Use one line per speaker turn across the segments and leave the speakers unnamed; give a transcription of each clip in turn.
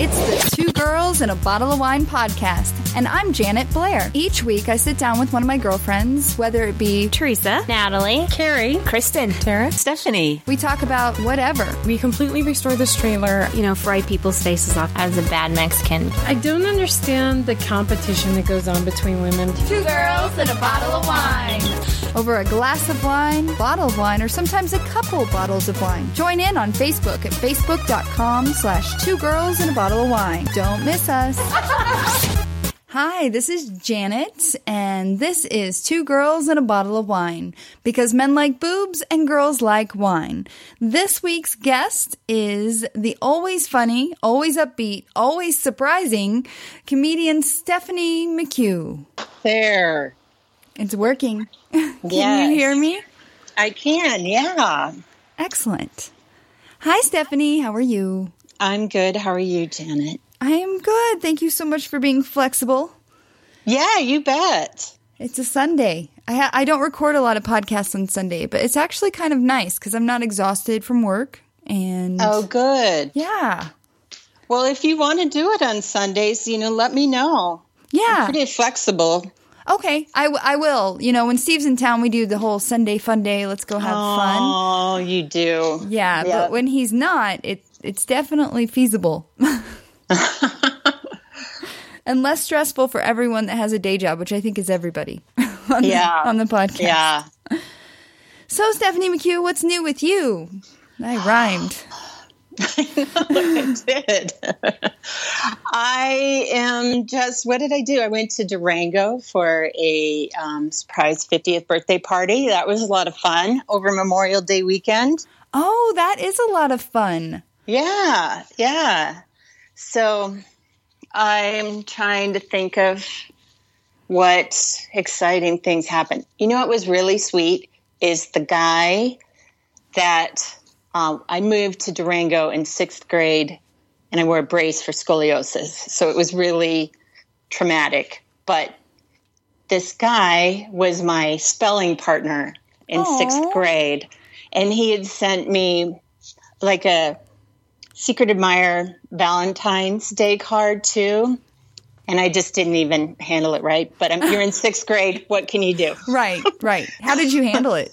It's the Two Girls and a Bottle of Wine podcast, and I'm Janet Blair. Each week, I sit down with one of my girlfriends, whether it be
Teresa, Natalie,
Carrie,
Kristen,
Tara,
Stephanie.
we talk about whatever.
We completely restore this trailer.
You know, fry people's faces off as a bad Mexican.
I don't understand the competition that goes on between women.
Two girls and a bottle of wine. Over a glass of wine, bottle of wine, or sometimes a couple bottles of wine. Join in on Facebook at facebook.com slash two girls and a bottle of wine. Don't miss us. Hi, this is Janet, and this is Two Girls and a Bottle of Wine, because men like boobs and girls like wine. This week's guest is the always funny, always upbeat, always surprising comedian Stephanie McHugh.
There.
It's working. Can
Yes.
you hear me?
I can, yeah.
Excellent. Hi, Stephanie. How are you?
I'm good. How are you, Janet?
I am good. Thank you so much for being flexible.
Yeah, you bet.
It's a Sunday. I ha- I don't record a lot of podcasts on Sunday, but it's actually kind of nice because I'm not exhausted from work. And
Oh, good.
yeah,
Well, if you want to do it on Sundays, you know, let me know.
yeah.
Pretty flexible.
Okay, I, w- I will. You know, when Steve's in town, we do the whole Sunday fun day. Let's go have fun.
Oh, you do.
Yeah,
Yeah.
but when he's not, it it's definitely feasible. and less stressful for everyone that has a day job, which I think is everybody on,
Yeah.
the, on the podcast.
Yeah.
So, Stephanie McHugh, what's new with you? I rhymed.
I did. I am just, what did I do? I went to Durango for a um, surprise 50th birthday party. That was a lot of fun over Memorial Day weekend.
Oh, that is a lot of fun.
Yeah, yeah. So I'm trying to think of what exciting things happened. You know what was really sweet is the guy that um, I moved to Durango in sixth grade and I wore a brace for scoliosis. So it was really traumatic. But this guy was my spelling partner in
Aw.
sixth grade. And he had sent me like a Secret Admirer Valentine's Day card too. And I just didn't even handle it right. But I'm, you're in sixth grade. What can you do?
Right, right. How did you handle it?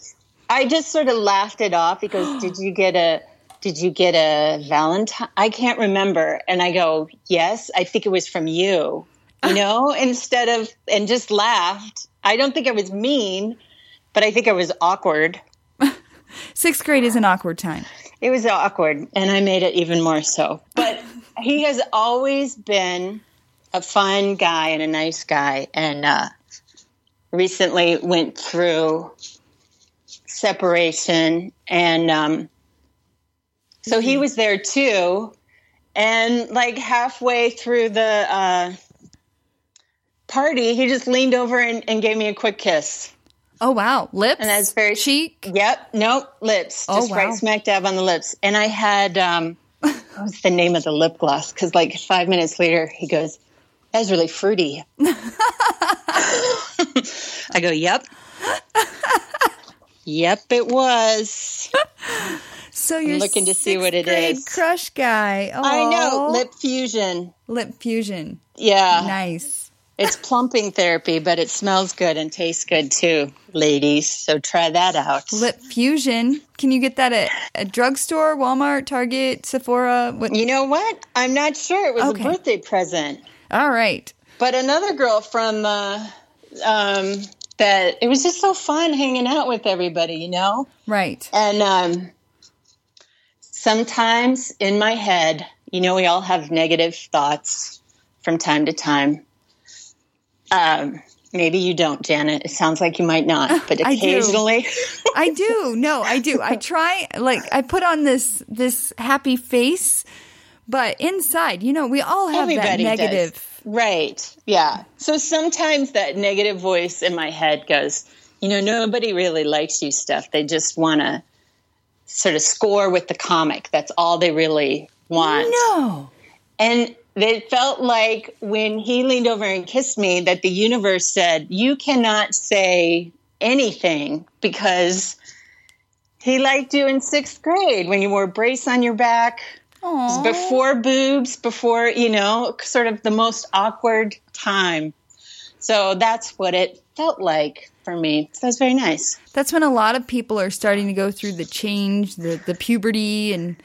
I just sort of laughed it off because did you get a did you get a Valentine? I can't remember. And I go, yes, I think it was from you. You know, instead of and just laughed. I don't think I was mean, but I think I was awkward.
Sixth grade is an awkward time.
It was awkward, and I made it even more so. But he has always been a fun guy and a nice guy, and uh, recently went through separation, and um, so he was there too. And like halfway through the uh, party, he just leaned over and, and gave me a quick kiss.
Oh wow, lips
And that's very-
cheek.
Yep. Nope. Lips.
Oh,
Just
wow.
right smack dab on the lips. And I had, um, what was the name of the lip gloss? Because like five minutes later, he goes, "That's really fruity. I go, yep. yep, it was.
So you're
looking to see what it is.
Crush guy.
I know. Lip fusion.
lip fusion.
Yeah.
Nice.
It's plumping therapy, but it smells good and tastes good too, ladies. So try that out.
Lip fusion. Can you get that at a drugstore, Walmart, Target, Sephora? What?
You know what? I'm not sure. It was
Okay.
a birthday present.
All right.
But another girl from uh, um, that it was just so fun hanging out with everybody, you know.
Right.
And um, sometimes in my head, you know, we all have negative thoughts from time to time. Um, maybe you don't, Janet. It sounds like you might not, but
I do.
occasionally.
I do. No, I do. I try like I put on this this happy face, but inside, you know, we all have
Everybody
that
does.
negative.
Right. Yeah. So sometimes that negative voice in my head goes, you know, nobody really likes you stuff. They just want to sort of score with the comic. That's all they really want.
No.
And it felt like when he leaned over and kissed me that the universe said, you cannot say anything because he liked you in sixth grade when you wore a brace on your back was before boobs, before, you know, sort of the most awkward time. So that's what it felt like for me. So it was very nice.
That's when a lot of people are starting to go through the change, the, the puberty, and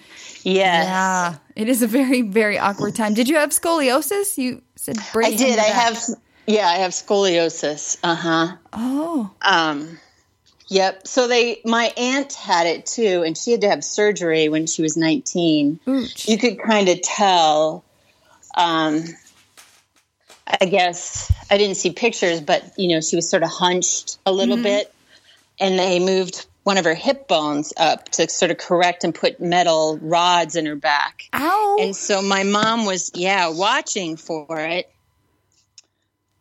Yes.
yeah, it is a very, very awkward time. Did you have scoliosis? You said
I did. I have, yeah, I have scoliosis. Uh huh.
Oh,
Um, yep. So they, my aunt had it too, and she had to have surgery when she was 19.
ooch.
You could kind of tell. Um, I guess I didn't see pictures, but you know, she was sort of hunched a little bit, and they moved one of her hip bones up to sort of correct and put metal rods in her back.
Ow.
And so my mom was, yeah, watching for it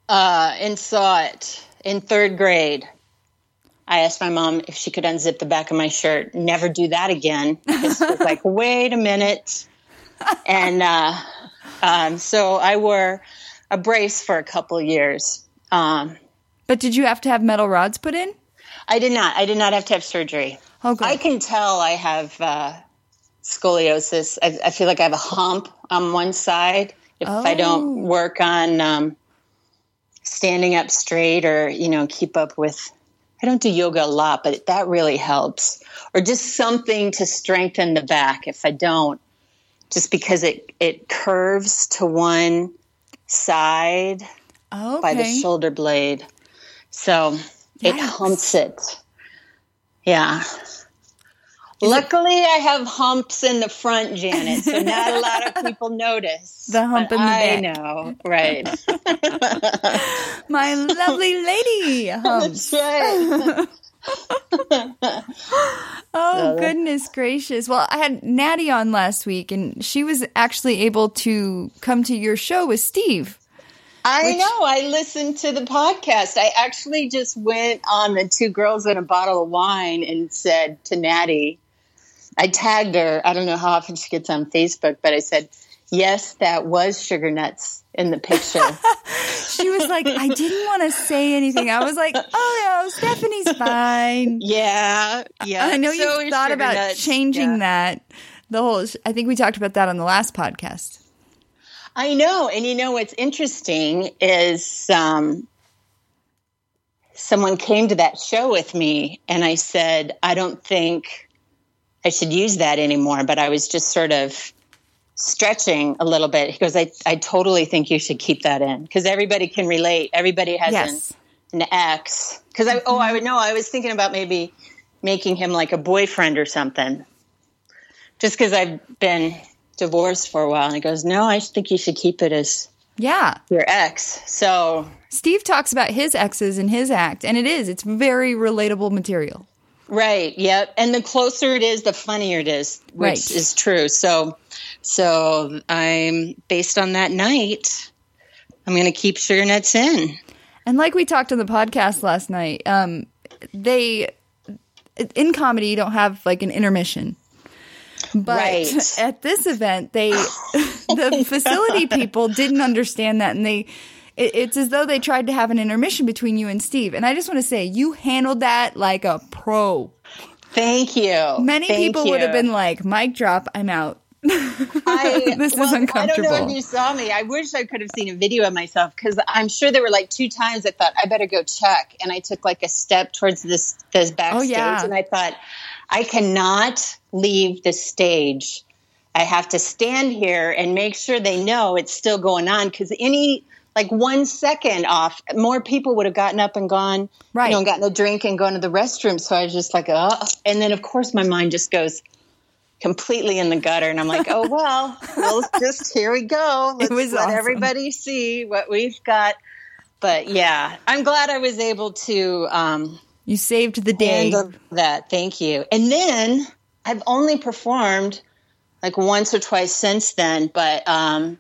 uh, and saw it in third grade. I asked my mom if she could unzip the back of my shirt. Never do that again. This was like, wait a minute. And uh, um, so I wore a brace for a couple years. Um,
but did you have to have metal rods put in?
I did not. I did not have to have surgery.
Oh, good.
I can tell I have uh, scoliosis. I, I feel like I have a hump on one side if I
Oh.
don't work on um, standing up straight or you know keep up with. I don't do yoga a lot, but that really helps. Or just something to strengthen the back. If I don't, just because it it curves to one side
okay.
by the shoulder blade. So it humps it. Yeah. Luckily, I have humps in the front, Janet, so not a lot of people notice.
The hump in the
I
back.
know, right?
My lovely lady. humps.
That's right.
Oh goodness gracious! Well, I had Natty on last week, and she was actually able to come to your show with Steve.
I know. I listened to the podcast. I actually just went on the two girls and a bottle of wine and said to Natty, I tagged her. I don't know how often she gets on Facebook, but I said, yes, that was sugar nuts in the picture.
She was like, I didn't want to say anything. I was like, Oh no, Stephanie's fine.
yeah. Yeah.
I know
So
you've thought about
nuts.
changing
Yeah.
that. The whole. I think we talked about that on the last podcast.
I know. And you know what's interesting is um, someone came to that show with me and I said, I don't think I should use that anymore. But I was just sort of stretching a little bit. He goes, I, I totally think you should keep that in because everybody can relate. Everybody has
Yes.
an, an ex. Because I, oh, I would know. I was thinking about maybe making him like a boyfriend or something. Just because I've been divorced for a while. And he goes, No, I think you should keep it as
Yeah.
your ex. So,
Steve talks about his exes in his act, and it is. It's very relatable material.
Right. Yep. And the closer it is, the funnier it is, which
Right.
is true. So, so I'm based on that night. I'm going to keep sugar nuts in.
And like we talked on the podcast last night, um, they in comedy you don't have like an intermission. But
Right.
at this event, they the facility people didn't understand that, and they it, it's as though they tried to have an intermission between you and Steve. And I just want to say you handled that like a pro.
Thank you.
Many
Thank
people would have been like, "Mic drop, I'm out."
I,
This is
well, I don't
uncomfortable.
know if you saw me. I wish I could have seen a video of myself because I'm sure there were like two times I thought I better go check, and I took like a step towards this this backstage,
Oh, yeah.
and I thought I cannot leave the stage. I have to stand here and make sure they know it's still going on because any like one second off, more people would have gotten up and gone,
Right.
You know, and gotten a drink and gone to the restroom. So I was just like, oh, and then of course my mind just goes completely in the gutter and i'm like oh well well just here we go let's let
awesome.
everybody see what we've got but yeah i'm glad i was able to um
You saved the day.
that thank you and then i've only performed like once or twice since then but um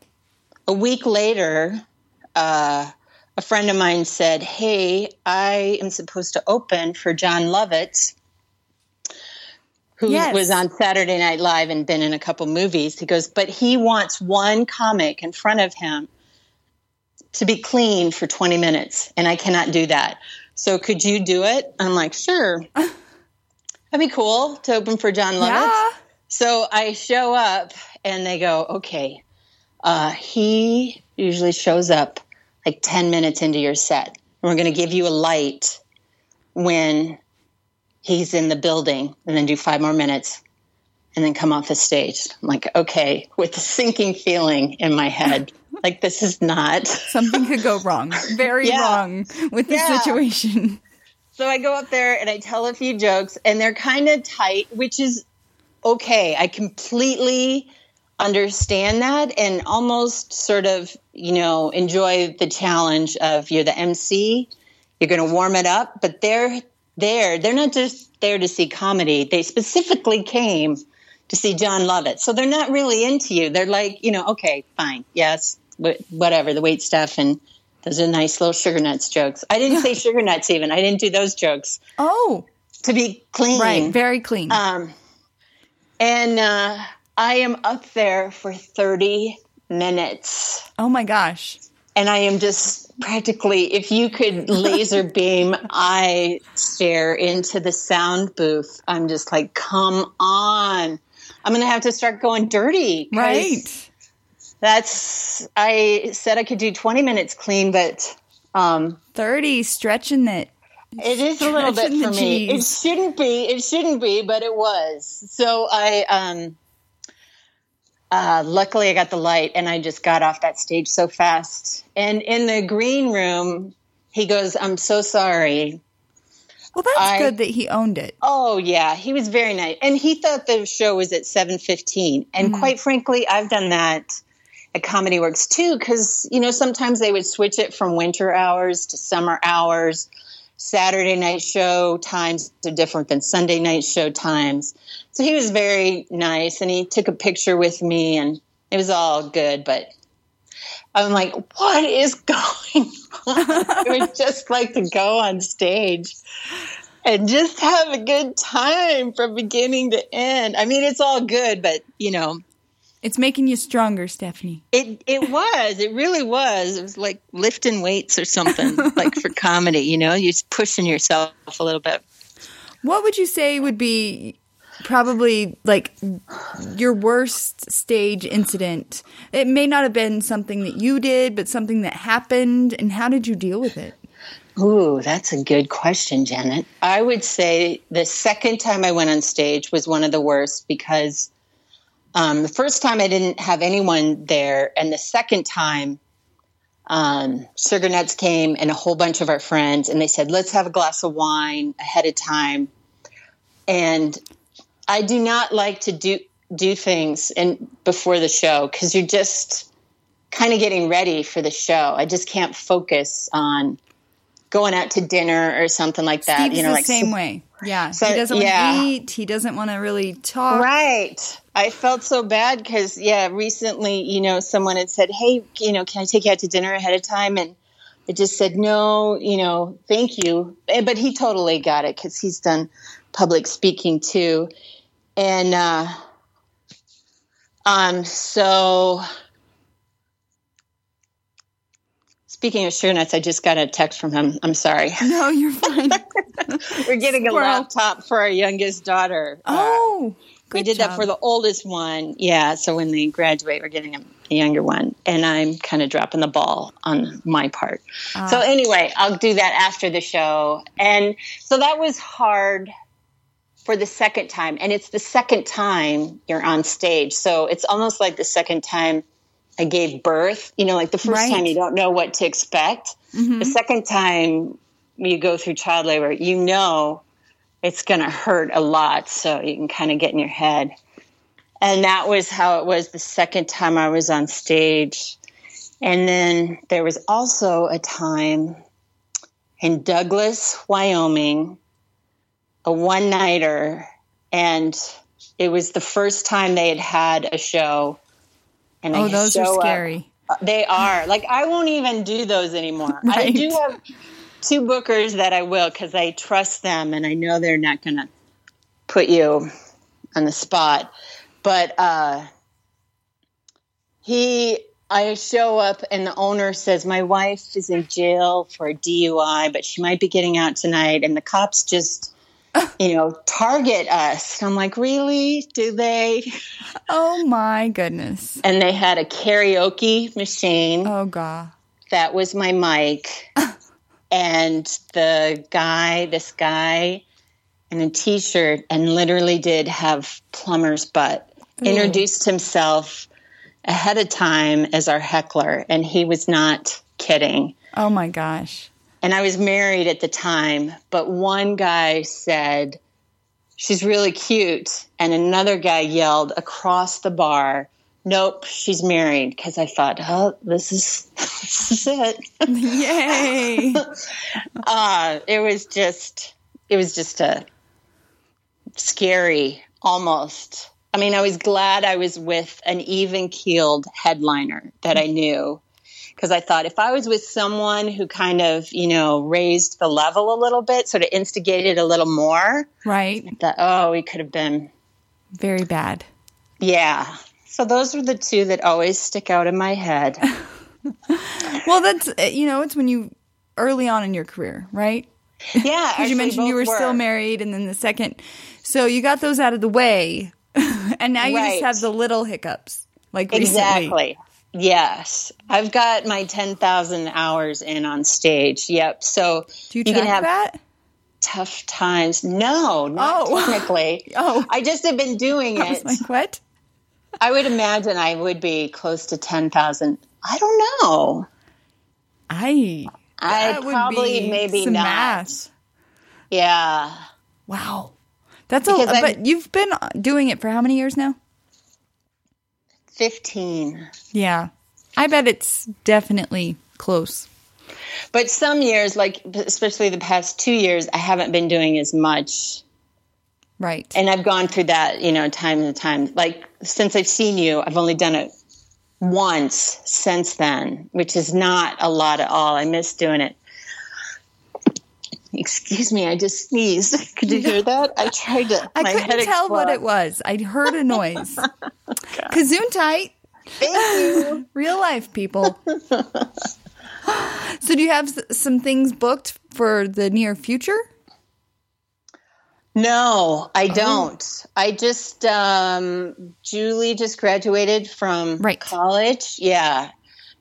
a week later uh a friend of mine said hey i am supposed to open for Jon Lovitz who
Yes.
was on Saturday Night Live and been in a couple movies. He goes, but he wants one comic in front of him to be clean for 20 minutes, and I cannot do that. So could you do it? I'm like, sure. That'd be cool to open for Jon Lovitz.
Yeah.
So I show up and they go, okay, uh, he usually shows up like 10 minutes into your set. We're going to give you a light when he's in the building and then do five more minutes and then come off the stage. I'm like, okay, with a sinking feeling in my head. like, this is not.
Something could go wrong. Very
Yeah.
wrong with the
Yeah.
situation.
So I go up there and I tell a few jokes, and they're kind of tight, which is okay. I completely understand that and almost sort of, you know, enjoy the challenge of you're the MC, you're going to warm it up, but they're there. They're not just there to see comedy. They specifically came to see John Lovett. So they're not really into you. They're like, you know, okay, fine. Yes, whatever, the wait stuff and those are nice little sugar nuts jokes. I didn't say sugar nuts even. I didn't do those jokes.
Oh,
To be clean.
right. Very clean.
Um, and uh, I am up there for 30 minutes.
oh my gosh.
And I am just practically, if you could laser beam, I stare into the sound booth, I'm just like, come on. I'm going to have to start going dirty.
Right.
That's, I said I could do 20 minutes clean, but um,
30, stretching it.
It is a little bit for me. It shouldn't be. It shouldn't be, but it was. So I, um, uh, luckily I got the light and I just got off that stage so fast. And in the green room, he goes, I'm so sorry.
Well, that's
I-
good that he owned it.
Oh yeah, he was very nice. And he thought the show was at 7:15. And quite frankly, I've done that at Comedy Works too cuz you know, sometimes they would switch it from winter hours to summer hours. Saturday night show times are different than Sunday night show times. So he was very nice and he took a picture with me and it was all good, but I'm like, what is going on? I would just like to go on stage and just have a good time from beginning to end. I mean, it's all good, but you know,
It's making you stronger, Stephanie.
it it was, it really was. It was like lifting weights or something, like for comedy. You know, you're just pushing yourself a little bit.
What would you say would be probably like your worst stage incident? It may not have been something that you did, but something that happened. And how did you deal with it?
Ooh, that's a good question, Janet. I would say the second time I went on stage was one of the worst because um, the first time I didn't have anyone there, and the second time, um, Sugar Nuts came and a whole bunch of our friends, and they said, "Let's have a glass of wine ahead of time." And I do not like to do do things and before the show because you're just kind of getting ready for the show. I just can't focus on going out to dinner or something like that.
Steve's
you know,
the
like
same way. Yeah.
So-
he doesn't want
yeah.
to eat. He doesn't want to really talk.
Right. I felt so bad because, yeah, recently, you know, someone had said, Hey, you know, can I take you out to dinner ahead of time? And I just said, No, you know, thank you. But he totally got it because he's done public speaking too. And, uh, um, so speaking of sure nuts, I just got a text from him. I'm sorry.
No, you're fine.
We're getting a laptop for our youngest daughter. Uh,
oh,
we
good
did that for the oldest one. Yeah. So when they graduate, we're getting a, a younger one. And I'm kind of dropping the ball on my part. so anyway, I'll do that after the show. And so that was hard for the second time. And it's the second time you're on stage. So it's almost like the second time I gave birth. You know, like the first
Right.
time you don't know what to expect. The mm-hmm. second time you go through child labor, you know it's going to hurt a lot. So you can kind of get in your head. And that was how it was the second time I was on stage. And then there was also a time in Douglas, Wyoming, a one nighter. And it was the first time they had had a show. And
Oh, those are
show up-
scary.
they are. Like I won't even do those anymore. I do have two bookers that I will because I trust them and I know they're not going to put you on the spot. But uh, he, I show up and the owner says, My wife is in jail for a DUI, but she might be getting out tonight. And the cops just you know, target us. And I'm like, really? Do they?
Oh my goodness.
And they had a karaoke machine.
Oh god.
That was my mic. and the guy, this guy in a t shirt, and literally did have plumber's butt, introduced himself ahead of time as our heckler. And he was not kidding.
Oh my gosh.
And I was married at the time, but one guy said, She's really cute. And another guy yelled across the bar, Nope, she's married. Because I thought, Oh, this is, this is it.
Yay.
uh, it was just, it was just a scary almost. I mean, I was glad I was with an even keeled headliner that I knew because I thought if I was with someone who kind of, you know, raised the level a little bit, sort of instigated a little more,
right.
that, oh, we could have been.
Very bad.
Yeah. So those are the two that always stick out in my head.
Well, that's, uh, you know, it's when you, early on in your career, right?
Yeah.
Because you mentioned you were
both
still married and then the second. So you got those out of the way. and now you
Right.
just have the little hiccups. Like recently.
Exactly. Yes. I've got my 10,000 hours in on stage. Yep. So
Do you,
can have
that?
tough times. No, not
Oh.
technically.
Oh.
I just have been doing
I was
it.
like, what?
I would imagine I would be close to 10,000. I don't know.
I.
I probably
be
maybe not.
math.
Yeah.
Wow. That's a,
I'm-
but you've been doing it for how many years now?
15.
Yeah. I bet it's definitely close.
But some years, like especially the past two years, I haven't been doing as much.
Right.
And I've gone through that, you know, time and time. Like since I've seen you, I've only done it once since then, which is not a lot at all. I miss doing it. Excuse me, I just sneezed. Could you hear that? I tried to.
I couldn't tell what it was. I heard a noise. Kazoon tight.
Thank you.
Real life people. so do you have some things booked for the near future?
No,
Oh.
I don't. I just um, Julie just graduated from
Right.
college. Yeah,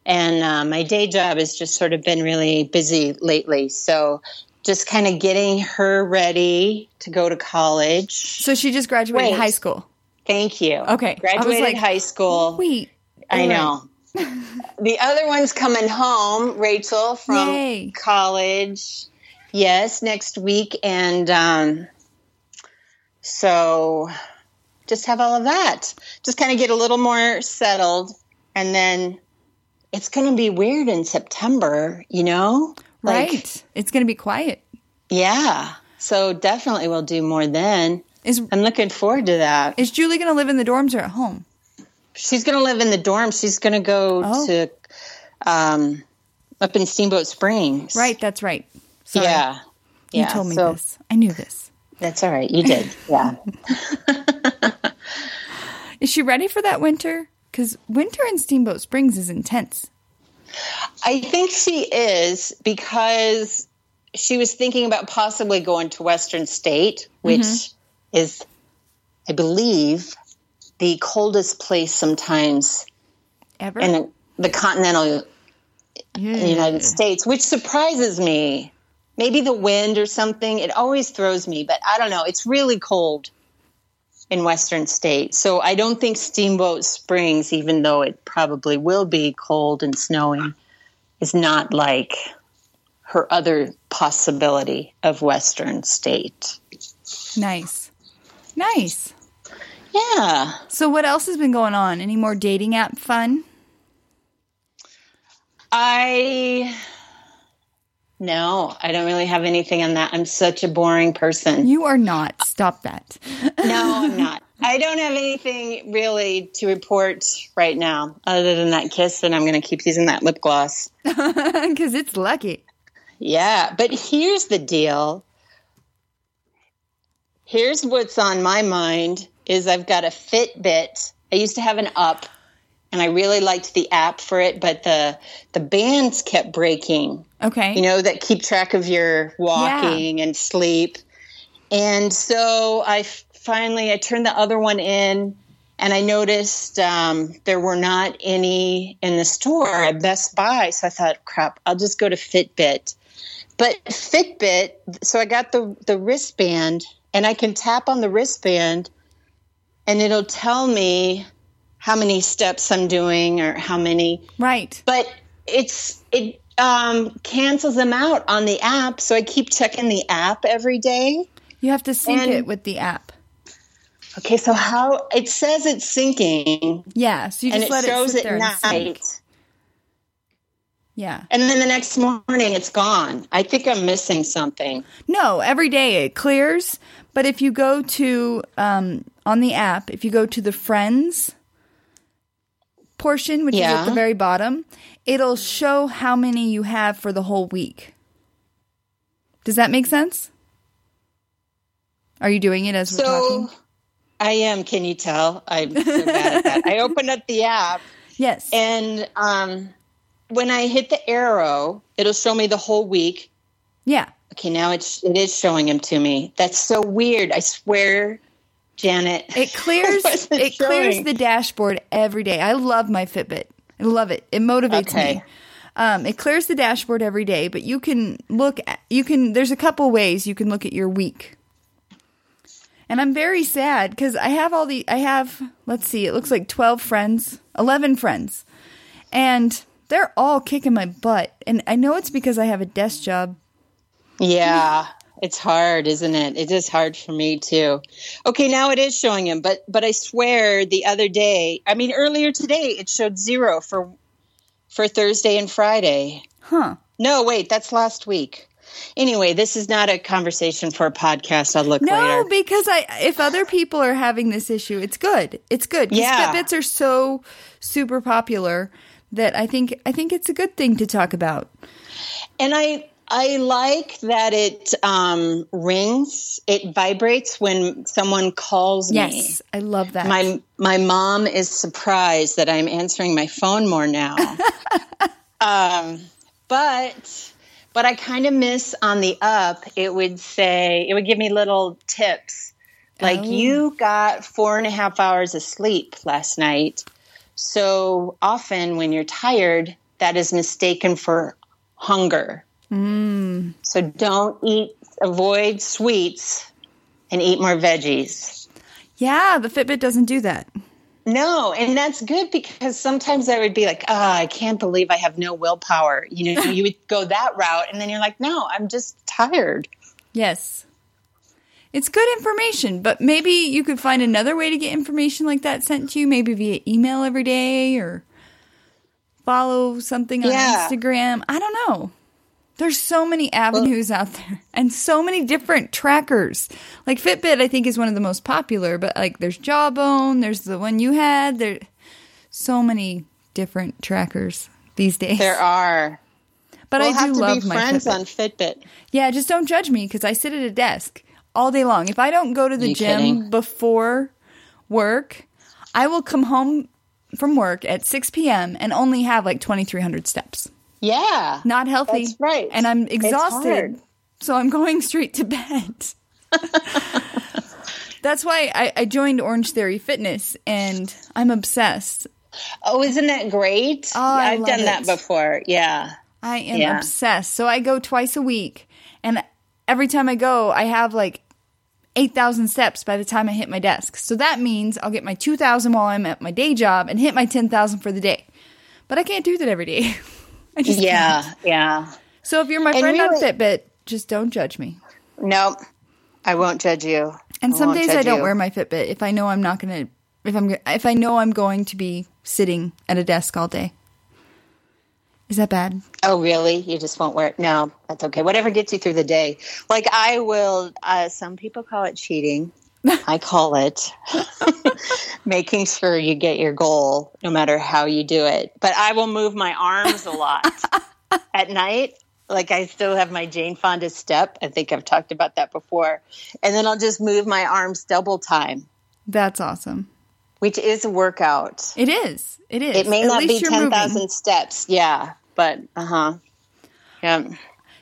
and uh, my day job has just sort of been really busy lately. So just kind of getting her ready to go to college.
So she just graduated
Wait.
high school.
Thank you.
Okay.
Graduated
like,
high school.
Wait.
I
right.
know. the other one's coming home, Rachel from
Yay.
college. Yes, next week, and um, so just have all of that. Just kind of get a little more settled, and then it's going to be weird in September. You know, Like,
Right. It's going to be quiet.
Yeah. So definitely we'll do more then.
Is
I'm looking forward to that.
is Julie going to live in the dorms or at home?
She's going to live in the dorm. She's going to go
Oh.
to um, up in Steamboat Springs.
Right, that's right. Sorry.
Yeah.
You
yeah.
told me
so
this. I knew this.
That's all right. You did. Yeah.
Is she ready for that winter? Because winter in Steamboat Springs is intense.
I think she is because she was thinking about possibly going to Western State, which
Mm-hmm.
is, I believe, the coldest place sometimes
Ever?
in the, continental
yeah.
United States, which surprises me. Maybe the wind or something. It always throws me, but I don't know. It's really cold in Western State. So I don't think Steamboat Springs, even though it probably will be cold and snowing, is not like her other possibility of Western State.
Nice. Nice.
Yeah.
So what else has been going on? Any more dating app fun?
I. No, I don't really have anything on that. I'm such a boring person.
You are not. Stop that.
No, I'm not. I don't have anything really to report right now other than that kiss, and I'm going to keep using that lip gloss.
Because it's lucky.
Yeah, but here's the deal. Here's what's on my mind is I've got a Fitbit. I used to have an Up, and I really liked the app for it, but the the bands kept breaking.
Okay.
You know that keep track of your walking and sleep. And so I finally I turned the other one in, and I noticed um, there were not any in the store at Best Buy. So I thought, crap, I'll just go to Fitbit. But Fitbit, so I got the the wristband, and I can tap on the wristband, and it'll tell me how many steps I'm doing or how many
Right.
but it's it um, cancels them out on the app. So I keep checking the app every day.
You have to sync
And-
it with the app.
Okay, so how it says it's syncing
Yeah. So you
and
just
it
let
shows
it sit
at
and
night,
Yeah.
and then the next morning it's gone. I think I'm missing something.
No, every day it clears. But if you go to um, on the app, if you go to the friends portion, which is at the very bottom, it'll show how many you have for the whole week. Does that make sense? Are you doing it as we're talking?
I am. Can you tell? I'm so bad at that. I opened up the app
Yes.
and um, when I hit the arrow, it'll show me the whole week.
yeah.
Okay, now it's it is showing him to me. That's so weird. I swear, Janet.
It clears it clears the dashboard every day. I love my Fitbit. I love it. It motivates
Okay.
me. Um, it clears the dashboard every day, but you can look at you can there's a couple ways you can look at your week. And I'm very sad because I have all the I have let's see, it looks like 12 friends, 11 friends. And they're all kicking my butt. And I know it's because I have a desk job.
Yeah, it's hard, isn't it? It is hard for me too. Okay, now it is showing him, but but I swear the other day, I mean earlier today, it showed zero for for Thursday and Friday.
Huh.
No, wait, that's last week. Anyway, this is not a conversation for a podcast. I'll look
No,
later.
because I if other people are having this issue, it's good. It's good.
Yeah.
Fitbits are so super popular that I think I think it's a good thing to talk about.
And I I like that it um, rings. It vibrates when someone calls me.
Yes, I love that.
My my mom is surprised that I'm answering my phone more now. um, but but I kind of miss on the up. It would say it would give me little tips like
Oh.
you got four and a half hours of sleep last night. So often when you're tired, that is mistaken for hunger.
Mm.
So don't eat, avoid sweets, and eat more veggies.
yeah, the Fitbit doesn't do that.
No, and that's good because sometimes I would be like, ah, I can't believe I have no willpower. You know, you would go that route, and then you're like, no, I'm just tired.
Yes. It's good information, but maybe you could find another way to get information like that sent to you, maybe via email every day or follow something on
Yeah.
Instagram. I don't know. There's so many avenues out there and so many different trackers. Like Fitbit, I think is one of the most popular, but like there's Jawbone, there's the one you had. There, so many different trackers these days.
There are.
but
we'll
I do
have to
love
be
my
friends
Fitbit.
on Fitbit.
Yeah, just don't judge me because I sit at a desk all day long. If I don't go to the gym
kidding?
before work, I will come home from work at 6 p.m. and only have like 2,300 steps.
Yeah.
Not healthy.
That's right.
And I'm exhausted. So I'm going straight to bed. That's why I, I joined Orange Theory Fitness and I'm obsessed.
Oh, isn't that great?
Oh, I
I've done
it.
that before. Yeah.
I am
Yeah.
obsessed. So I go twice a week, and every time I go, I have like 8,000 steps by the time I hit my desk. So that means I'll get my 2,000 while I'm at my day job and hit my 10,000 for the day. But I can't do that every day. I just
Yeah.
can't.
Yeah.
So if you're my
And
friend on Fitbit, just don't judge me.
Nope. I won't judge you.
And
I
some days I don't
you.
wear my Fitbit if I know I'm not going to if I'm if I know I'm going to be sitting at a desk all day. Is that bad?
Oh, really? You just won't wear it? No, that's okay. Whatever gets you through the day. Like I will. Uh, some people call it cheating. I call it making sure you get your goal, no matter how you do it. But I will move my arms a lot at night. Like I still have my Jane Fonda step. I think I've talked about that before. And then I'll just move my arms double time,
That's awesome.
which is a workout.
It is. It is.
It may
At
not be
least you're
10,000 steps. Yeah. But, uh huh. Yeah.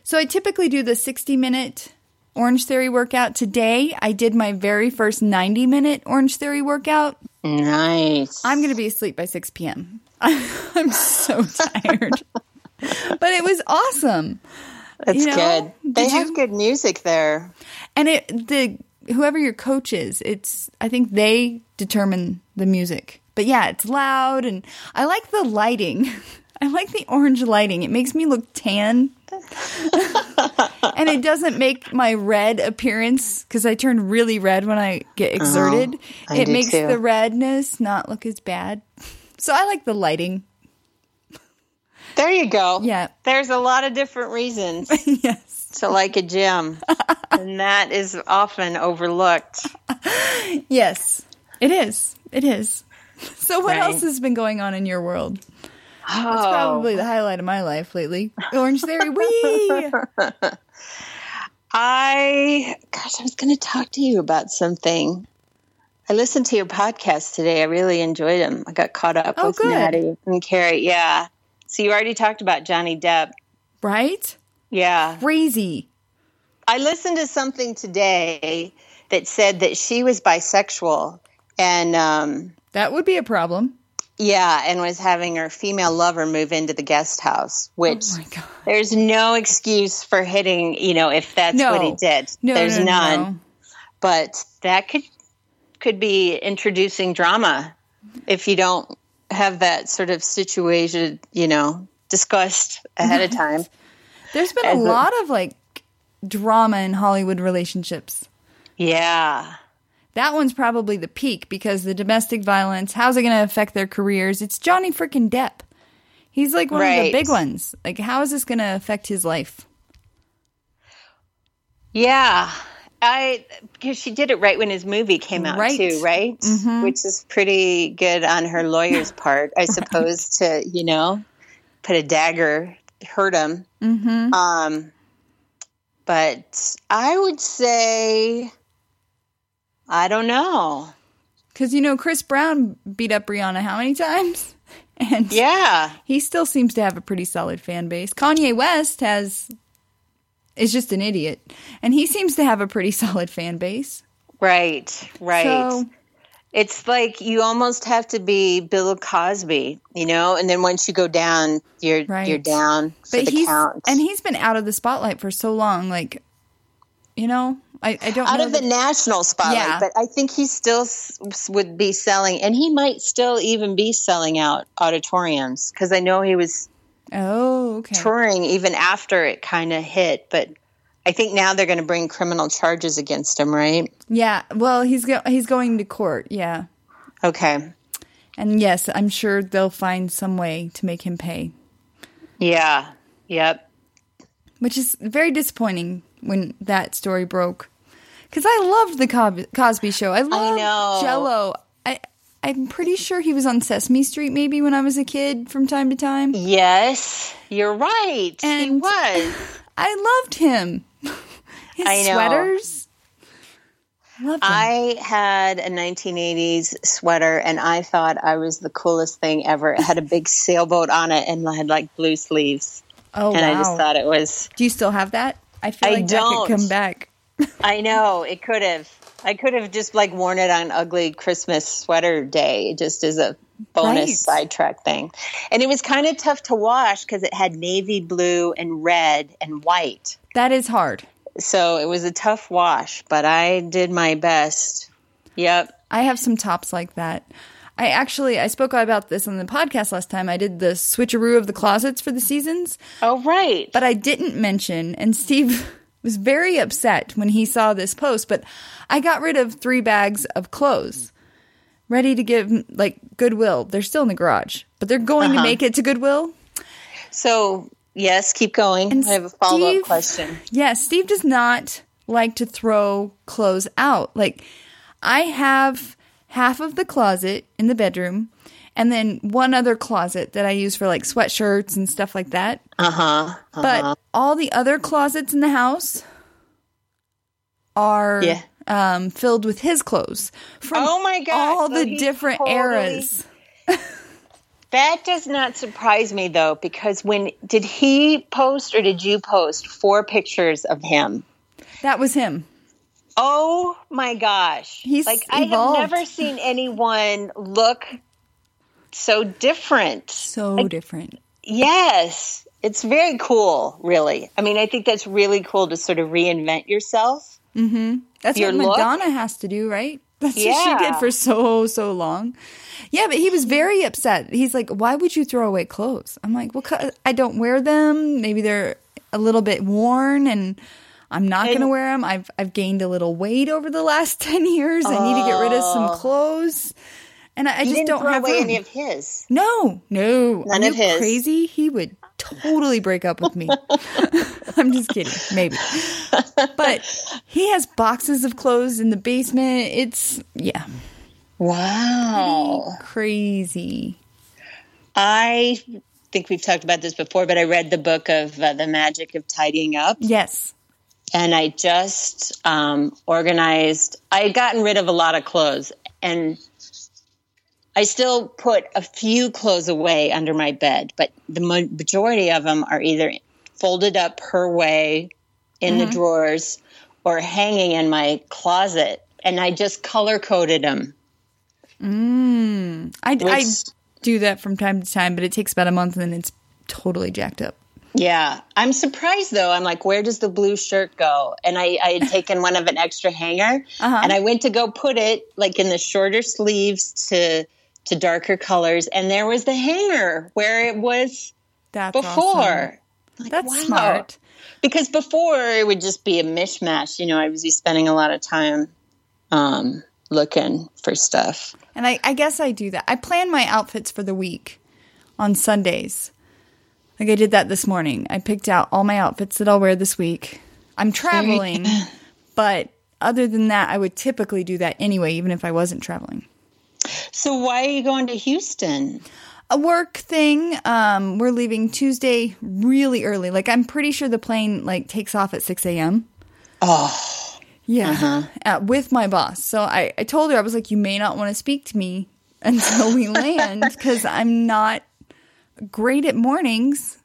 So I typically do the 60 minute Orange Theory workout today. I did my very first 90 minute Orange Theory workout.
Nice.
I'm going to be asleep by 6 p.m. I'm so tired. but it was awesome.
That's
you know,
good. They have
you-
good music there.
And it the whoever your coach is, it's I think they determine the music. But yeah, it's loud and I like the lighting. I like the orange lighting. It makes me look tan. and it doesn't make my red appearance because I turn really red when I get oh, exerted.
I
it makes
too.
the redness not look as bad. So I like the lighting.
There you go.
Yeah.
There's a lot of different reasons
yes.
to like a gym, and that is often overlooked.
Yes. It is. It is. So what
Right.
else has been going on in your world?
Oh,
That's probably the highlight of my life lately. Orange Theory, wee!
I, gosh, I was going to talk to you about something. I listened to your podcast today. I really enjoyed them. I got caught up
Oh,
with
good.
Maddie and Carrie. Yeah. So you already talked about Johnny Depp.
Right?
Yeah.
Crazy.
I listened to something today that said that she was bisexual and, um,
That would be a problem.
Yeah, and was having her female lover move into the guest house, which
Oh my God.
there's no excuse for hitting, you know, if that's
No.
what he did.
No,
there's
no, no,
none.
no.
But that could could be introducing drama if you don't have that sort of situation, you know, discussed ahead of time.
There's been a
As a-
lot of like drama in Hollywood relationships.
Yeah.
That one's probably the peak because the domestic violence, how's it going to affect their careers? It's Johnny freaking Depp. He's like one of the big ones. Like, how is this going to affect his life?
Yeah. I because she did it right when his movie came out
Right.
too, right? Which is pretty good on her lawyer's part, I suppose, to you know put a dagger, hurt him. Mm-hmm. Um, but I would say, I don't know.
Because, you know, Chris Brown beat up Rihanna how many times? And
Yeah,
he still seems to have a pretty solid fan base. Kanye West has is just an idiot, and he seems to have a pretty solid fan base.
right, right.
So
it's like you almost have to be Bill Cosby, you know, and then once you go down, you're
Right.
you're down for
but
the
he's
count.
and he's been out of the spotlight for so long. Like, you know, I, I don't
out of the
that-
national spotlight,
Yeah.
but I think he still s- would be selling, and he might still even be selling out auditoriums because I know he was
oh okay
touring even after it kind of hit. But I think now they're going to bring criminal charges against him, right?
yeah. Well, he's go- he's going to court. Yeah,
Okay,
and yes, I'm sure they'll find some way to make him pay,
yeah, yep,
which is very disappointing when that story broke. Because I loved the Cos- Cosby Show. I loved
know.
Jello. I I'm pretty sure he was on Sesame Street maybe when I was a kid from time to time.
yes, you're right. he was.
I loved him. His
I know.
sweaters. Loved him.
I had a 1980s sweater and I thought I was the coolest thing ever. It had a big sailboat on it and had like blue sleeves.
oh wow.
and
wow.
I just thought it was
Do you still have that? I feel
I
like that
don't.
could come back.
I know it could have. I could have just like worn it on ugly Christmas sweater day, just as a bonus sidetrack thing. And it was kind of tough to wash because it had navy blue and red and white.
That is hard.
So it was a tough wash, but I did my best. Yep.
I have some tops like that. I actually I spoke about this on the podcast last time. I did the switcheroo of the closets for the seasons,
Oh, right.
but I didn't mention and Steve was very upset when he saw this post, but I got rid of 3 bags of clothes. Ready to give like Goodwill. They're still in the garage, but they're going to uh-huh. make it to Goodwill.
So, yes, keep going. I have a follow up question.
Yeah, Steve does not like to throw clothes out. Like, I have half of the closet in the bedroom and then one other closet that I use for like sweatshirts and stuff like that.
Uh huh.
But all the other closets in the house are
Yeah.
um, filled with his clothes from
Oh my gosh,
all
so
the different
totally-
eras.
That does not surprise me though, because when did he post or did you post four pictures of him?
That was him.
Oh my gosh.
He's
like I have never seen anyone look so different.
So different.
Yes. It's very cool, really. I mean, I think that's really cool to sort of reinvent yourself. Mm-hmm.
That's
Your
what
look?
Madonna has to do, right? That's what she did for so so long. Yeah, but he was very upset. He's like, "Why would you throw away clothes?" I'm like, "Well, 'cause I don't wear them. Maybe they're a little bit worn, and I'm not going to wear them. I've I've gained a little weight over the last ten years. I need to get rid of some oh. clothes, and I, I just don't have
away
room.
any of his.
No, no.
None
Are
of his.
Crazy? He would totally break up with me. I'm just kidding. Maybe. But he has boxes of clothes in the basement. It's, yeah,
Wow.
crazy.
I think we've talked about this before, but I read the book of uh, The Magic of Tidying Up.
Yes.
and I just um, organized. I had gotten rid of a lot of clothes, and I still put a few clothes away under my bed, but the majority of them are either folded up her way in the drawers or hanging in my closet. And I just color coded them.
I, I
Which-
do that from time to time, but it takes about a month and then it's totally jacked up.
Yeah, I'm surprised though. I'm like, where does the blue shirt go? And I, I had taken one of an extra hanger,
Uh-huh.
and I went to go put it like in the shorter sleeves to to darker colors, and there was the hanger where it was
That's
before.
awesome.
Like,
That's
wow.
smart.
Because before it would just be a mishmash. You know, I was be spending a lot of time um, looking for stuff.
And I, I guess I do that. I plan my outfits for the week on Sundays. Like I did that this morning. I picked out all my outfits that I'll wear this week. I'm traveling, but other than that, I would typically do that anyway, even if I wasn't traveling.
So why are you going to Houston?
A work thing. Um, we're leaving Tuesday really early. Like I'm pretty sure the plane like takes off at six a.m.
Oh,
Yeah, uh, with my boss. So I, I told her I was like, you may not want to speak to me until we land because I'm not great at mornings.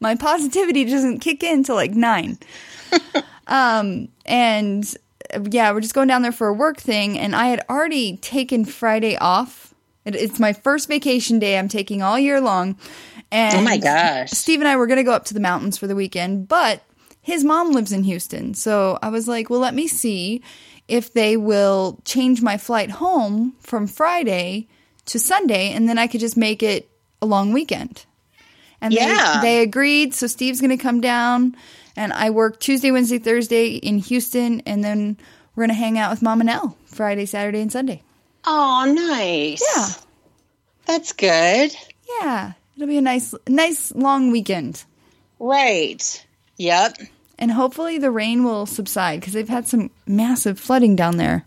My positivity doesn't kick in till like nine. um, and yeah, we're just going down there for a work thing, and I had already taken Friday off. It, it's my first vacation day I'm taking all year long. And
Oh my gosh.
Steve and I were going to go up to the mountains for the weekend, but his mom lives in Houston. So I was like, well, let me see if they will change my flight home from Friday to Sunday, and then I could just make it a long weekend. And
Yeah.
they, they agreed. So Steve's going to come down, and I work Tuesday, Wednesday, Thursday in Houston, and then we're going to hang out with Mom and Elle Friday, Saturday, and Sunday.
oh, nice.
Yeah.
that's good.
Yeah. It'll be a nice, nice long weekend.
Right. Yep.
And hopefully the rain will subside because they've had some massive flooding down there.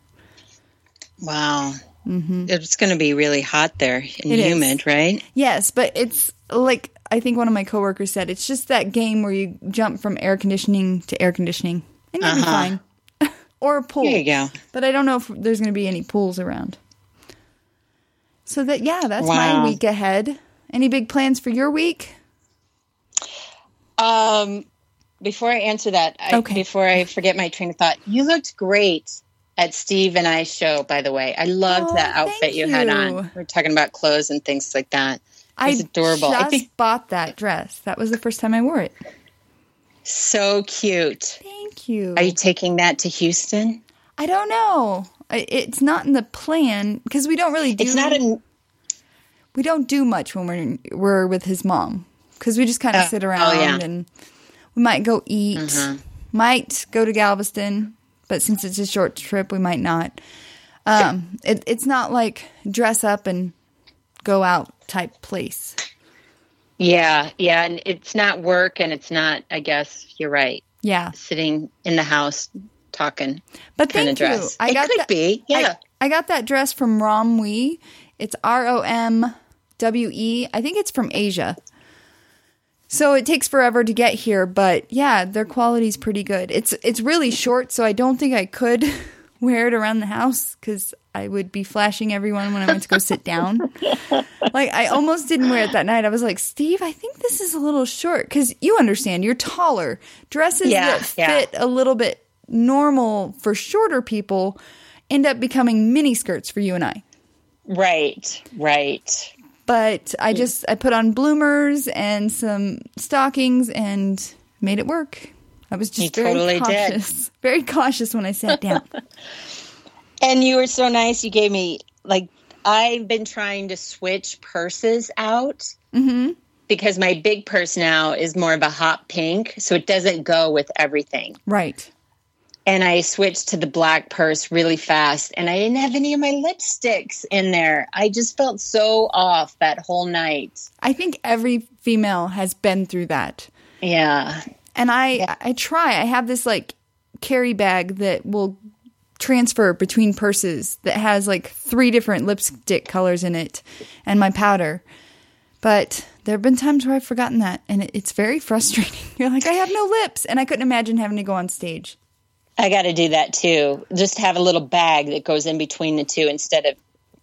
Wow. It's going to be really hot there and
Mm-hmm. It is.
humid, right?
Yes, but it's like I think one of my coworkers said, it's just that game where you jump from air conditioning to air conditioning, and you'll be fine. or a pool.
There you go.
But I don't know if there's going to be any pools around. So that yeah, that's
Wow.
my week ahead. Any big plans for your week?
Um, before I answer that, I,
Okay.
before I forget my train of thought, you looked great at Steve and I show. By the way, I loved
Oh,
that outfit
thank
you, had on. We're talking about clothes and things like that.
I
adorable. I
just bought that dress. That was the first time I wore it.
so cute.
Thank you.
Are you taking that to Houston?
I don't know. It's not in the plan because we don't really do.
It's not a.
we don't do much when we're we're with his mom because we just kind of
Oh,
sit
oh,
around
yeah.
and we might go eat, might go to Galveston, but since it's a short trip, we might not. Um, it, it's not like dress up and go out type place.
Yeah, yeah, and it's not work, and it's not. I guess you're right.
Yeah,
Sitting in the house talking.
but
Kinda
thank you. I
It
got
could
that,
be, yeah.
I, I got that dress from ROMWE. It's R O M W E. I think it's from Asia. So it takes forever to get here, but yeah, their quality's pretty good. It's it's really short, so I don't think I could wear it around the house because I would be flashing everyone when I went to go sit down. like I almost didn't wear it that night. I was like, Steve, I think this is a little short because you understand you're taller. Dresses
Yeah,
that
yeah.
fit a little bit normal for shorter people end up becoming mini skirts for you and I.
Right, right.
But I just I put on bloomers and some stockings and made it work. I was just
You
very
totally did.
cautious, very cautious when I sat down.
And you were so nice. You gave me like I've been trying to switch purses out
hmm
because my big purse now is more of a hot pink, so it doesn't go with everything.
Right.
And I switched to the black purse really fast, and I didn't have any of my lipsticks in there. I just felt so off that whole night.
I think every female has been through that.
Yeah,
And I I try. I have this like carry bag that will transfer between purses that has like three different lipstick colors in it and my powder. But there have been times where I've forgotten that and it, it's very frustrating. You're like I have no lips and I couldn't imagine having to go on stage.
I got to do that too. Just have a little bag that goes in between the two instead of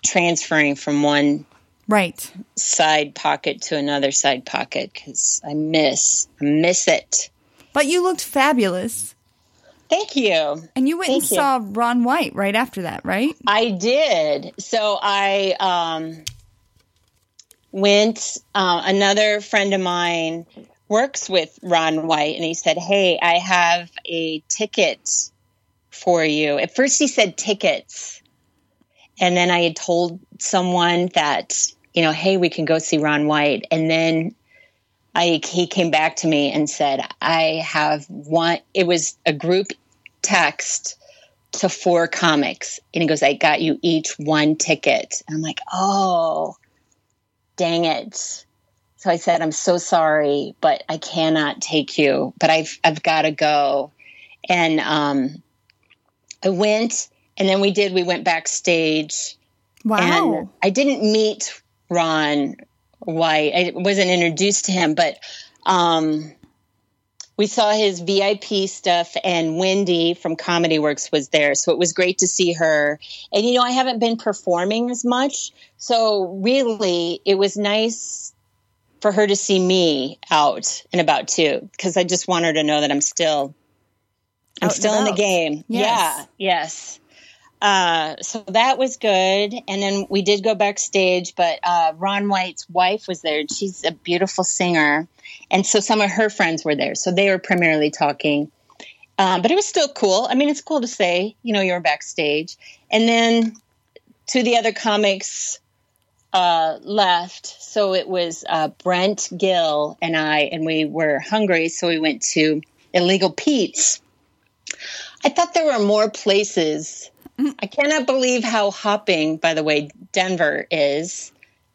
transferring from one
Right.
side pocket to another side pocket because I miss, I miss it.
But you looked fabulous.
Thank you.
And you went and
you.
saw Ron White right after that, right?
I did. So I um, went. Uh, another friend of mine works with Ron White, and he said, "Hey, I have a ticket for you." At first, he said tickets, and then I had told someone that you know, "Hey, we can go see Ron White," and then. I, he came back to me and said, I have one, it was a group text to four comics. And he goes, I got you each one ticket. And I'm like, oh, dang it. So I said, I'm so sorry, but I cannot take you, but I've, I've got to go. And, um, I went and then we did, we went backstage
Wow.
and I didn't meet Ron White. I wasn't introduced to him, but um, we saw his VIP stuff, and Wendy from Comedy Works was there, so it was great to see her. And you know, I haven't been performing as much, so really, it was nice for her to see me out and about too, because I just want her to know that I'm still, I'm
Out
still in the game.
Yes.
Yeah, yes. Uh, so that was good. And then we did go backstage, but uh, Ron White's wife was there. She's a beautiful singer. And so some of her friends were there. So they were primarily talking. Um, but it was still cool. I mean, it's cool to say, you know, you're backstage. And then to the other comics uh, left. So it was uh, Brent Gill and I, and we were hungry. So we went to Illegal Pete's. I thought there were more places. I cannot believe how hopping, by the way, Denver is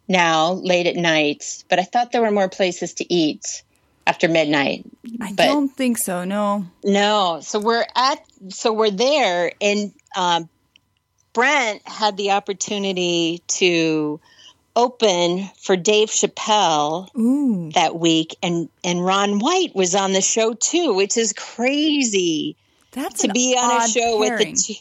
now late at night. But I thought there were more places to eat after midnight.
I
but-
don't think so. No.
No, so we're at, so we're there, and um, Brent had the opportunity to open for Dave Chappelle
Ooh.
that week, and and Ron White was on the show too, which is crazy
That's
to be on a show with the two.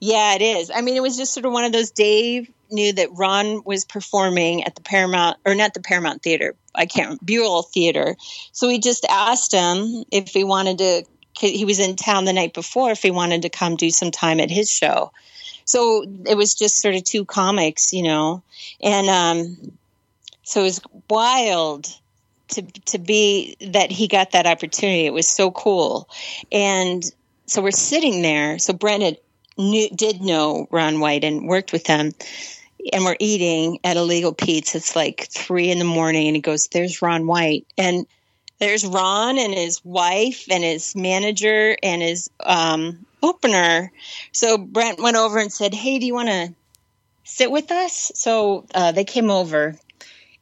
Yeah, it is. I mean, it was just sort of one of those. Dave knew that Ron was performing at the Paramount, or not the Paramount Theater. I can't Buell Theater. So we just asked him if he wanted to. He was in town the night before. If he wanted to come do some time at his show. So it was just sort of two comics, you know, and um, so it was wild to to be that he got that opportunity. It was so cool, and so we're sitting there. So Brent had, knew, did know Ron White and worked with him, and we're eating at Illegal Pete's. It's like three in the morning, and he goes, "There's Ron White," and there's Ron and his wife and his manager and his um, opener. So Brent went over and said, "Hey, do you want to sit with us?" So uh, they came over,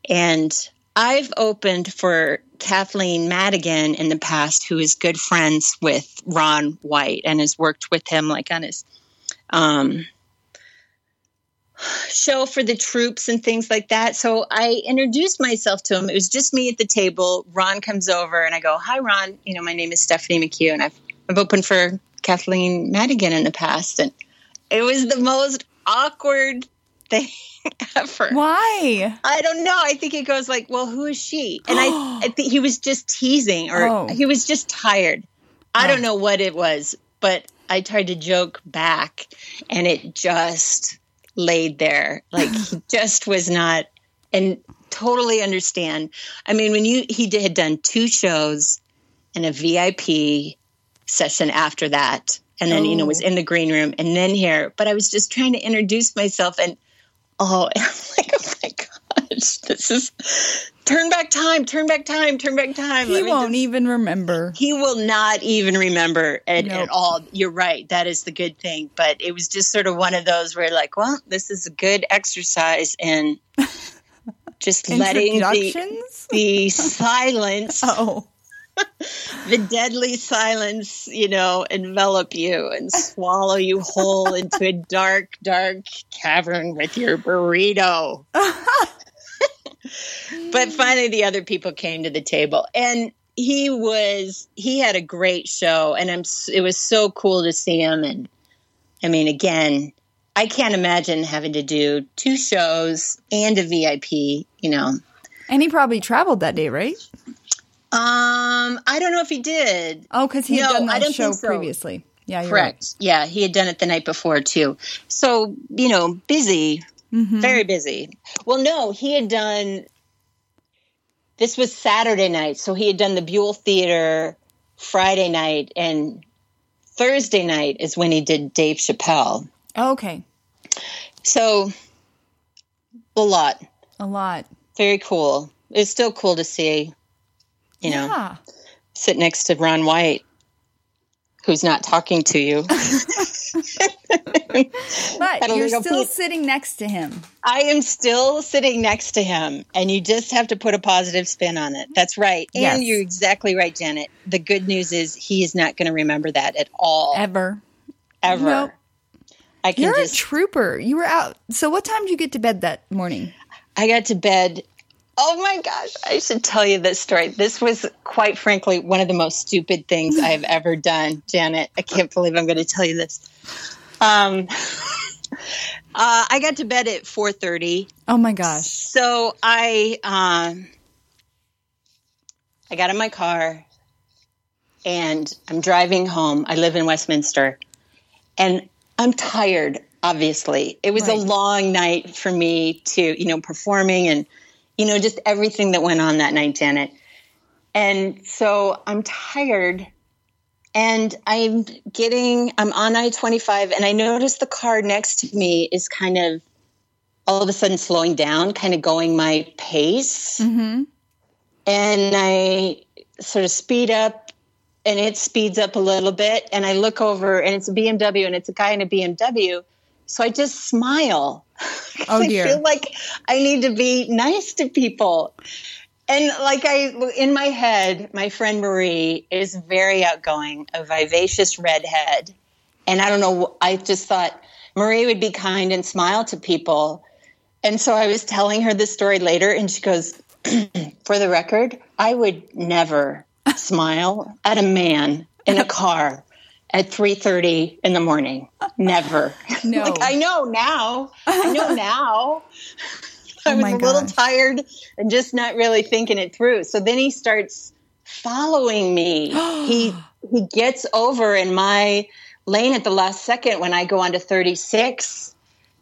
and I've opened for Kathleen Madigan in the past, who is good friends with Ron White and has worked with him like on his um, show for the troops and things like that. So I introduced myself to him. It was just me at the table. Ron comes over and I go, "Hi, Ron. You know, my name is Stephanie McHugh, and I've I've opened for Kathleen Madigan in the past." And It was the most awkward thing ever.
Why?
I don't know. I think he goes like, "Well, who is she?" And I, I think he was just teasing, or
Oh.
he was just tired. I don't oh. know what it was, but I tried to joke back, and it just laid there. Like he just was not, and totally understand. I mean, when you he did, had done two shows and a VIP session after that, and then you know
Oh.
was in the green room, and then here. But I was just trying to introduce myself, and oh, I'm like, oh my gosh, this is turn back time, turn back time, turn back time.
He
Let
won't
just-
even remember.
he will not even remember it
Nope.
at all. You're right. That is the good thing. But it was just sort of one of those where, like, well, this is a good exercise in just letting the, the silence,
Oh.
the deadly silence, you know, envelop you and swallow you whole into a dark, dark cavern with your burrito. but finally the other people came to the table and he was he had a great show and I'm it was so cool to see him and i mean again i can't imagine having to do two shows and a vip you know
And he probably traveled that day, right?
Um i don't know if he did
Oh, because he had
No,
done
I
that
don't
show
so.
previously. Yeah, you're
correct yeah he had done it the night before too so you know busy
Mm-hmm.
very busy well no he had done this was saturday night so he had done the buell theater friday night and thursday night is when he did dave chappelle.
Oh, Okay.
so a lot
A lot.
very cool it's still cool to see you know
Yeah.
sit next to ron white who's not talking to you
But you're still sitting next to him.
I am still sitting next to him, and you just have to put a positive spin on it. That's right. And
Yes.
you're exactly right, Janet. The good news is he is not going to remember that at all,
Ever.
ever.
Nope.
I can
You're
just.
a trooper. You were out. So what time did you get to bed that morning?
I got to bed. Oh my gosh, I should tell you this story. This was, quite frankly, one of the most stupid things I have ever done, Janet. I can't believe I'm going to tell you this. Um, uh, I got to bed at 4:30.
Oh my gosh.
So I um I got in my car and I'm driving home. I live in Westminster and I'm tired obviously. It was a long night for me to, you know, performing and you know just everything that went on that night, Janet. And so I'm tired and I'm getting I'm on I-25 and I notice the car next to me is kind of all of a sudden slowing down, kind of going my pace.
Mm-hmm.
And I sort of speed up and it speeds up a little bit. And I look over and it's a BMW and it's a guy in a BMW. So I just smile.
Oh,
I
dear.
feel like I need to be nice to people. And like I, in my head, my friend Marie is very outgoing, a vivacious redhead. And I don't know, I just thought Marie would be kind and smile to people. And so I was telling her this story later, and she goes, For the record, I would never smile at a man in a car at 3.30 in the morning. Never.
No.
like, I know now. I know now. Oh I
Oh
was
my
a little
gosh.
tired and just not really thinking it through. So then he starts following me. he he gets over in my lane at the last second when I go on to 36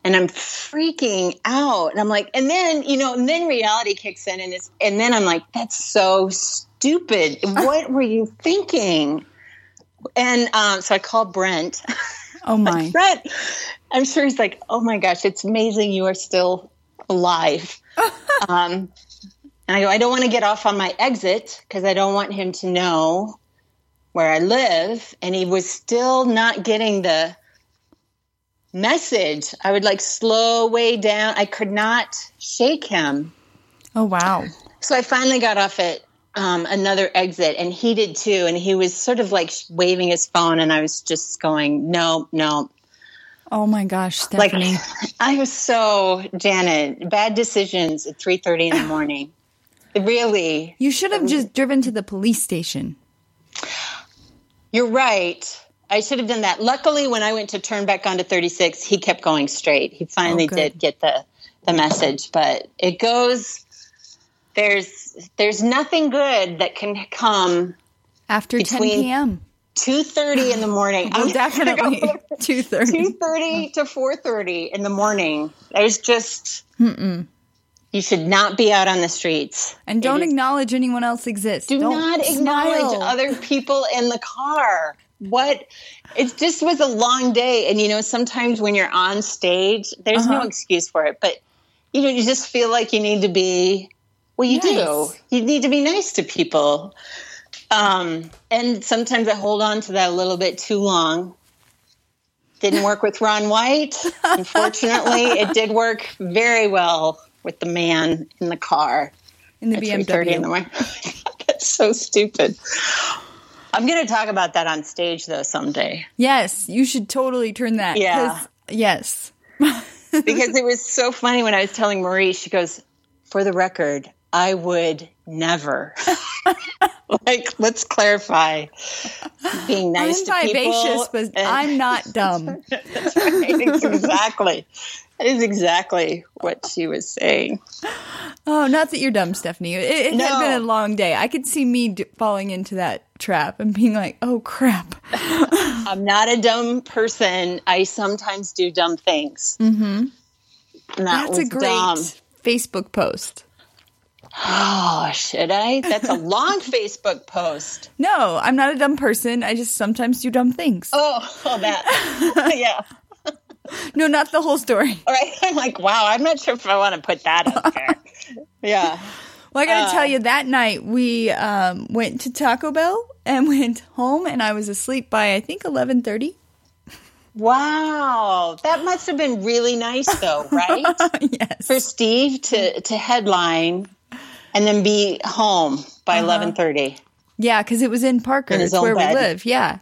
and I'm freaking out. And I'm like, and then, you know, and then reality kicks in and it's and then I'm like, that's so stupid. What were you thinking? And um, so I called Brent.
Oh my.
Brent, I'm sure he's like, oh my gosh, it's amazing you are still alive. um, and I go, I don't want to get off on my exit because I don't want him to know where I live. And he was still not getting the message. I would like slow way down. I could not shake him.
Oh wow.
So I finally got off at um, another exit, and he did too. And he was sort of like waving his phone, and I was just going, no, no.
Oh my gosh,
Like I was so Janet. Bad decisions at three thirty in the morning. really,
you should have just driven to the police station.
you're right. I should have done that. Luckily, when I went to turn back onto 36, he kept going straight. He finally
Oh,
did get the the message, but it goes. There's there's nothing good that can come
After 10 p.m.
2:30 in the morning.
Well,
I'm
definitely 2.30.
2:30 to 4:30 in the morning. There's just you should not be out on the streets.
And don't
It is-
acknowledge anyone else exists.
do
Don't
not acknowledge
smile.
other people in the car. What it just was a long day, and you know sometimes when you're on stage, there's no
Uh-huh.
excuse for it, but you know you just feel like you need to be. Well, you do. You need to be nice to people. Um, and sometimes I hold on to that a little bit too long. Didn't work with Ron White. Unfortunately, it did work very well with the man in the car
in the
3:30 in the
BMW.
morning. That's so stupid. I'm going to talk about that on stage though someday
Yes, you should totally turn that.
Yeah.
Yes.
because it was so funny when I was telling Marie. She goes, "For the record, I would never." like, let's clarify. Being nice
I'm
to people.
but
and-
I'm not dumb.
That's right. Exactly. That is exactly what she was saying.
Oh, not that you're dumb, Stephanie. It, it
No.
had been a long day. I could see me d- falling into that trap and being like, "Oh crap."
I'm not a dumb person. I sometimes do dumb things. Mm-hmm. That
That's a great
dumb.
Facebook post.
Oh, should I? That's a long Facebook post.
No, I'm not a dumb person. I just sometimes do dumb things.
Oh, oh that. yeah.
No, not the whole story.
All right. I'm like, wow, I'm not sure if I want to put that up there. yeah.
Well, I gotta
Uh.
tell you, that night we um, went to Taco Bell and went home, and I was asleep by I think 11:30.
Wow. That must have been really nice though, right?
yes.
For Steve to to headline and then be home by
Uh-huh.
11:30.
Yeah, because it was in Parker.
In
it's where
bed.
we live. Yeah.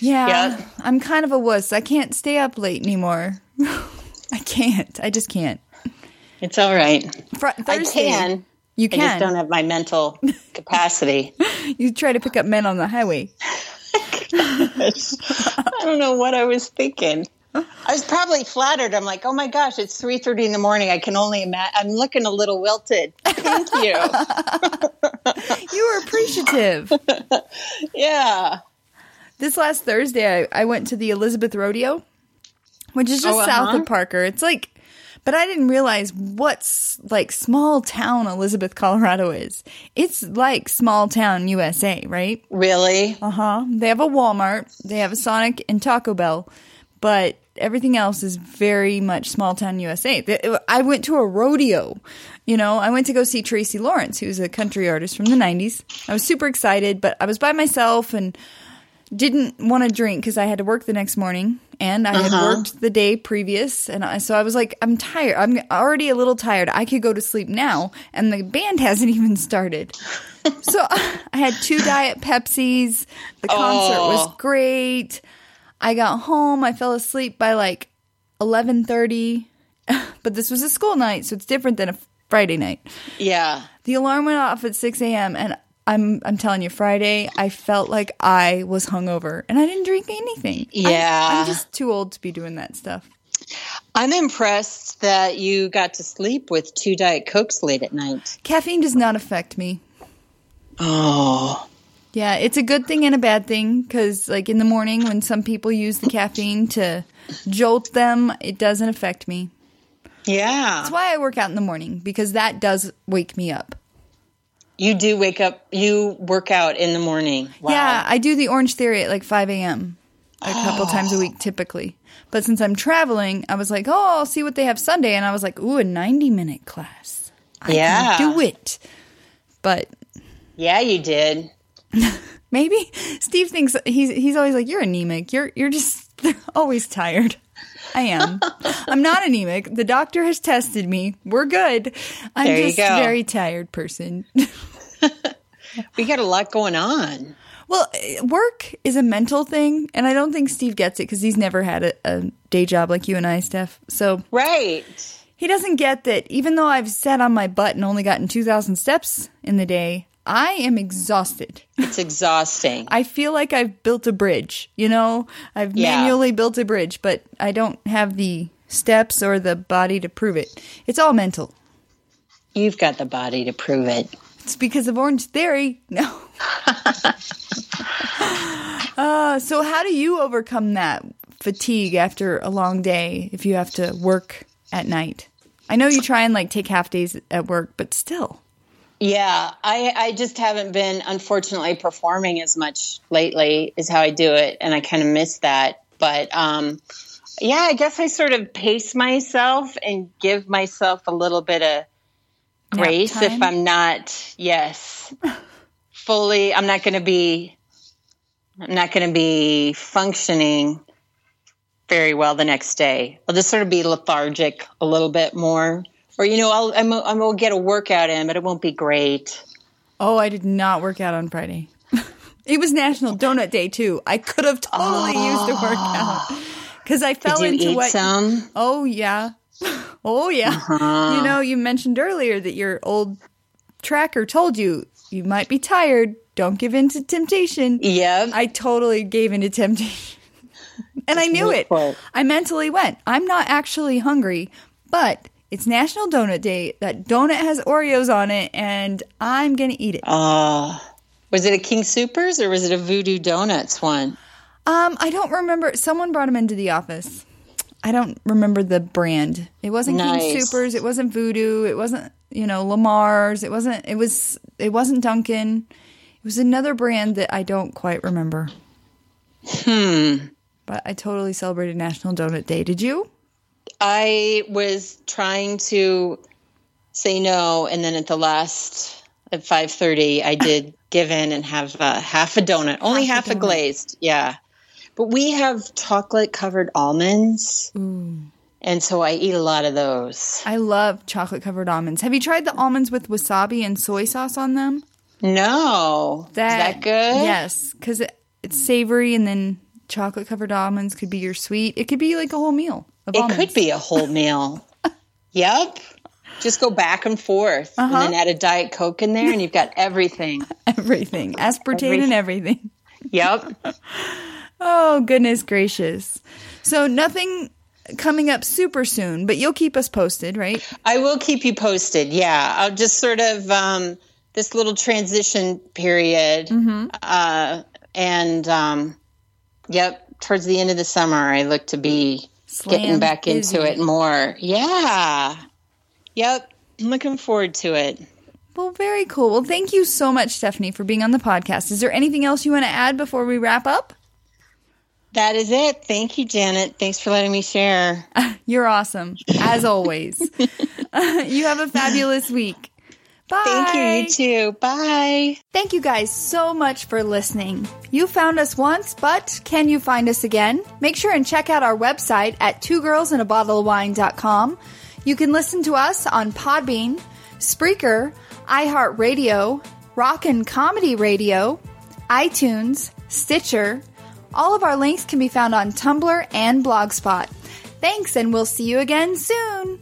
Yeah.
Yep.
I'm kind of a wuss. I can't stay up late anymore. I can't. I just can't.
It's all right.
Fr-
I
Thursday,
can.
You can.
I just don't have my mental capacity.
You try to pick up men on the highway.
I don't know what I was thinking. I was probably flattered. I'm like, oh my gosh, it's 3:30 in the morning. I can only imagine. I'm looking a little wilted. Thank you.
You were appreciative.
yeah.
this last Thursday, I, I went to the Elizabeth Rodeo, which is just
Oh,
south
uh-huh.
of Parker. It's like, but I didn't realize what's like small town Elizabeth, Colorado is. It's like small town USA, right?
Really?
Uh huh. They have a Walmart, they have a Sonic and Taco Bell, but everything else is very much small town USA. I went to a rodeo. You know, I went to go see Tracy Lawrence, who's a country artist from the 90s. I was super excited, but I was by myself and didn't want to drink because I had to work the next morning and I had uh-huh. worked the day previous. And I, so I was like, I'm tired. I'm already a little tired. I could go to sleep now. And the band hasn't even started. so I had two Diet Pepsis. The concert was
Oh.
great. I got home. I fell asleep by like 11:30. but this was a school night, so it's different than a Friday night.
Yeah.
The alarm went off at 6 a.m. and I'm I'm telling you, Friday I felt like I was hungover and I didn't drink anything. I'm-
Yeah.
I'm, just too old to be doing that stuff.
I'm impressed that you got to sleep with two Diet Cokes late at night.
Caffeine does not affect me.
Oh.
Yeah, it's a good thing and a bad thing because, like in the morning, when some people use the caffeine to jolt them, it doesn't affect me.
Yeah.
That's why I work out in the morning because that does wake me up.
You do wake up, you work out in the morning. Wow.
Yeah, I do the Orange Theory at like 5 a.m. a couple ah. times a week typically. But since I'm traveling, I was like, oh, I'll see what they have Sunday. And I was like, ooh, a 90 minute class. I
Yeah.
can do it. But
Yeah, you did.
maybe Steve thinks he's he's always like, you're anemic. You're you're just always tired. I am. I'm not anemic. The doctor has tested me. We're good. I'm
There
just a very tired person.
We got a lot going on.
Well, work is a mental thing, and I don't think Steve gets it because he's never had a, a day job like you and I, Steph. So
Right.
he doesn't get that even though I've sat on my butt and only gotten 2,000 steps in the day, I am exhausted.
It's exhausting.
I feel like I've built a bridge, you know? I've
Yeah.
manually built a bridge, but I don't have the steps or the body to prove it. It's all mental.
You've got the body to prove it.
It's because of Orange Theory. No. uh, so, how do you overcome that fatigue after a long day if you have to work at night? I know you try and like take half days at work, but still.
Yeah, I, I just haven't been, unfortunately, performing as much lately, is how I do it. And I kind of miss that. But um, yeah, I guess I sort of pace myself and give myself a little bit of grace if? I'm not, yes, fully, I'm not going to be, I'm not going to be functioning very well the next day. I'll just sort of be lethargic a little bit more. Or, you know, I'll, I'm, I'm going to get a workout in, but it won't be great.
Oh, I did not work out on Friday. it was National Donut Day too. I could have totally used a workout because I fell into what.
some?
Oh yeah, oh yeah.
Uh-huh.
You know, you mentioned earlier that your old tracker told you you might be tired. Don't give in to temptation.
Yeah,
I totally gave into temptation. and I knew it.
it.
I mentally went, I'm not actually hungry, but it's National Donut Day. That donut has Oreos on it, and I'm going to eat it.
Uh, was it a King Supers or was it a Voodoo Donuts one?
Um, I don't remember. Someone brought them into the office. I don't remember the brand. It wasn't King Supers. It wasn't Voodoo. It wasn't you know Lamar's. It wasn't. It was. It wasn't Dunkin'. It was another brand that I don't quite remember.
Hmm.
But I totally celebrated National Donut Day. Did you?
I was trying to say no, and then at the last at five thirty, I did give in and have uh, half a donut, only
Half
half,
a
a, glazed. Yeah, but we have chocolate covered almonds, and so I eat a lot of those.
I love chocolate covered almonds. Have you tried the almonds with wasabi and soy sauce on them?
No, is that good?
Yes, because it, it's savory, and then chocolate covered almonds could be your sweet. It could be like a whole meal.
It
almonds.
could be a whole meal. yep. Just go back and forth,
Uh-huh.
and then add a diet coke in there, and you've got everything.
everything, aspartame and everything.
Yep.
Oh goodness gracious! So nothing coming up super soon, but you'll keep us posted, right?
I will keep you posted. Yeah, I'll just sort of um, this little transition period,
Mm-hmm.
uh, and um, yep, towards the end of the summer, I look to be getting back
busy.
into it more. Yeah, yep, I'm looking forward to it.
Well, very cool. Well, thank you so much, Stephanie, for being on the podcast. Is there anything else you want to add before we wrap up?
That is it. Thank you, Janet. Thanks for letting me share.
You're awesome, as always. you have a fabulous week. Bye.
Thank you. You too. Bye.
Thank you guys so much for listening. You found us once, but can you find us again? Make sure and check out our website at twogirlsinabottleofwine.com. You can listen to us on Podbean, Spreaker, iHeartRadio, Rockin' Comedy Radio, iTunes, Stitcher. All of our links can be found on Tumblr and Blogspot. Thanks, and we'll see you again soon.